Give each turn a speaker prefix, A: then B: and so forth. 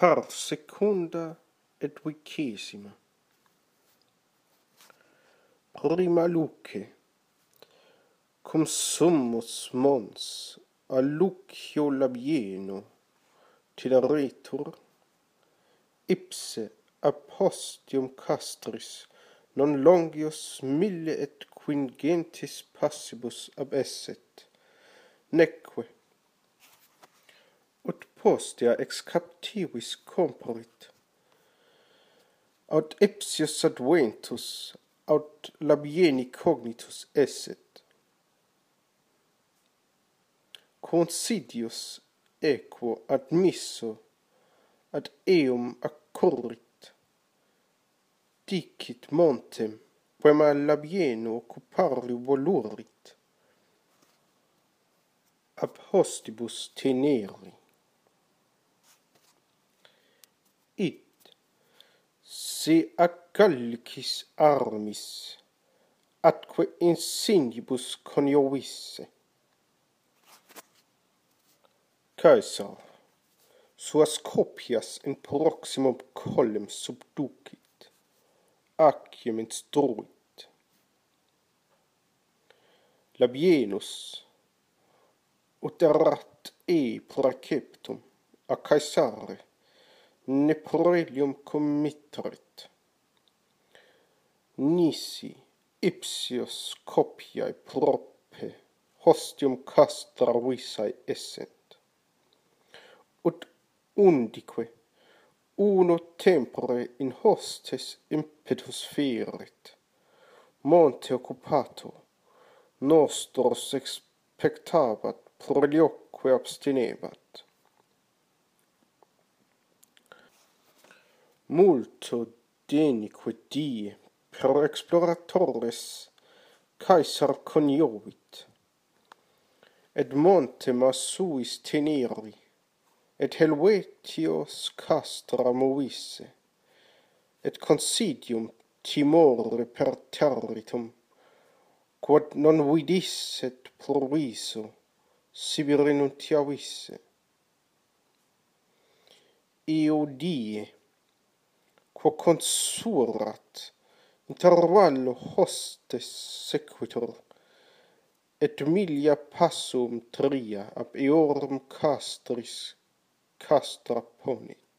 A: part secunda et vicesima. Prima luce, cum summus mons a Lucio Labieno tilaretur, ipse a postium castris non longius mille et quingentis passibus ab esset, neque postea ex captivis comporit. Aut ipsius adventus aut labieni cognitus esset. Considius equo admisso ad eum accorrit. Dicit montem poema labieno occupari volurit. Ab hostibus teneri. si accalcis armis atque insignibus coniovisse Caesar suas copias in proximum collem subducit accium instruit. Labienus ut erat e praeceptum a Caesare neproelium committerit nisi ipsios copiae prope hostium castra visae essent. Ut undique uno tempore in hostes impetus ferit monte occupato nostros expectabat prolioque abstinebat. multo denique die pro exploratores caesar coniovit et monte massuis teneri et helvetios castra movisse et considium timore per territum quod non vidisset proviso sibi renuntiavisse. Eo die quo consurat intervallo hostes sequitur et milia passum tria ab eorum castris castra ponit.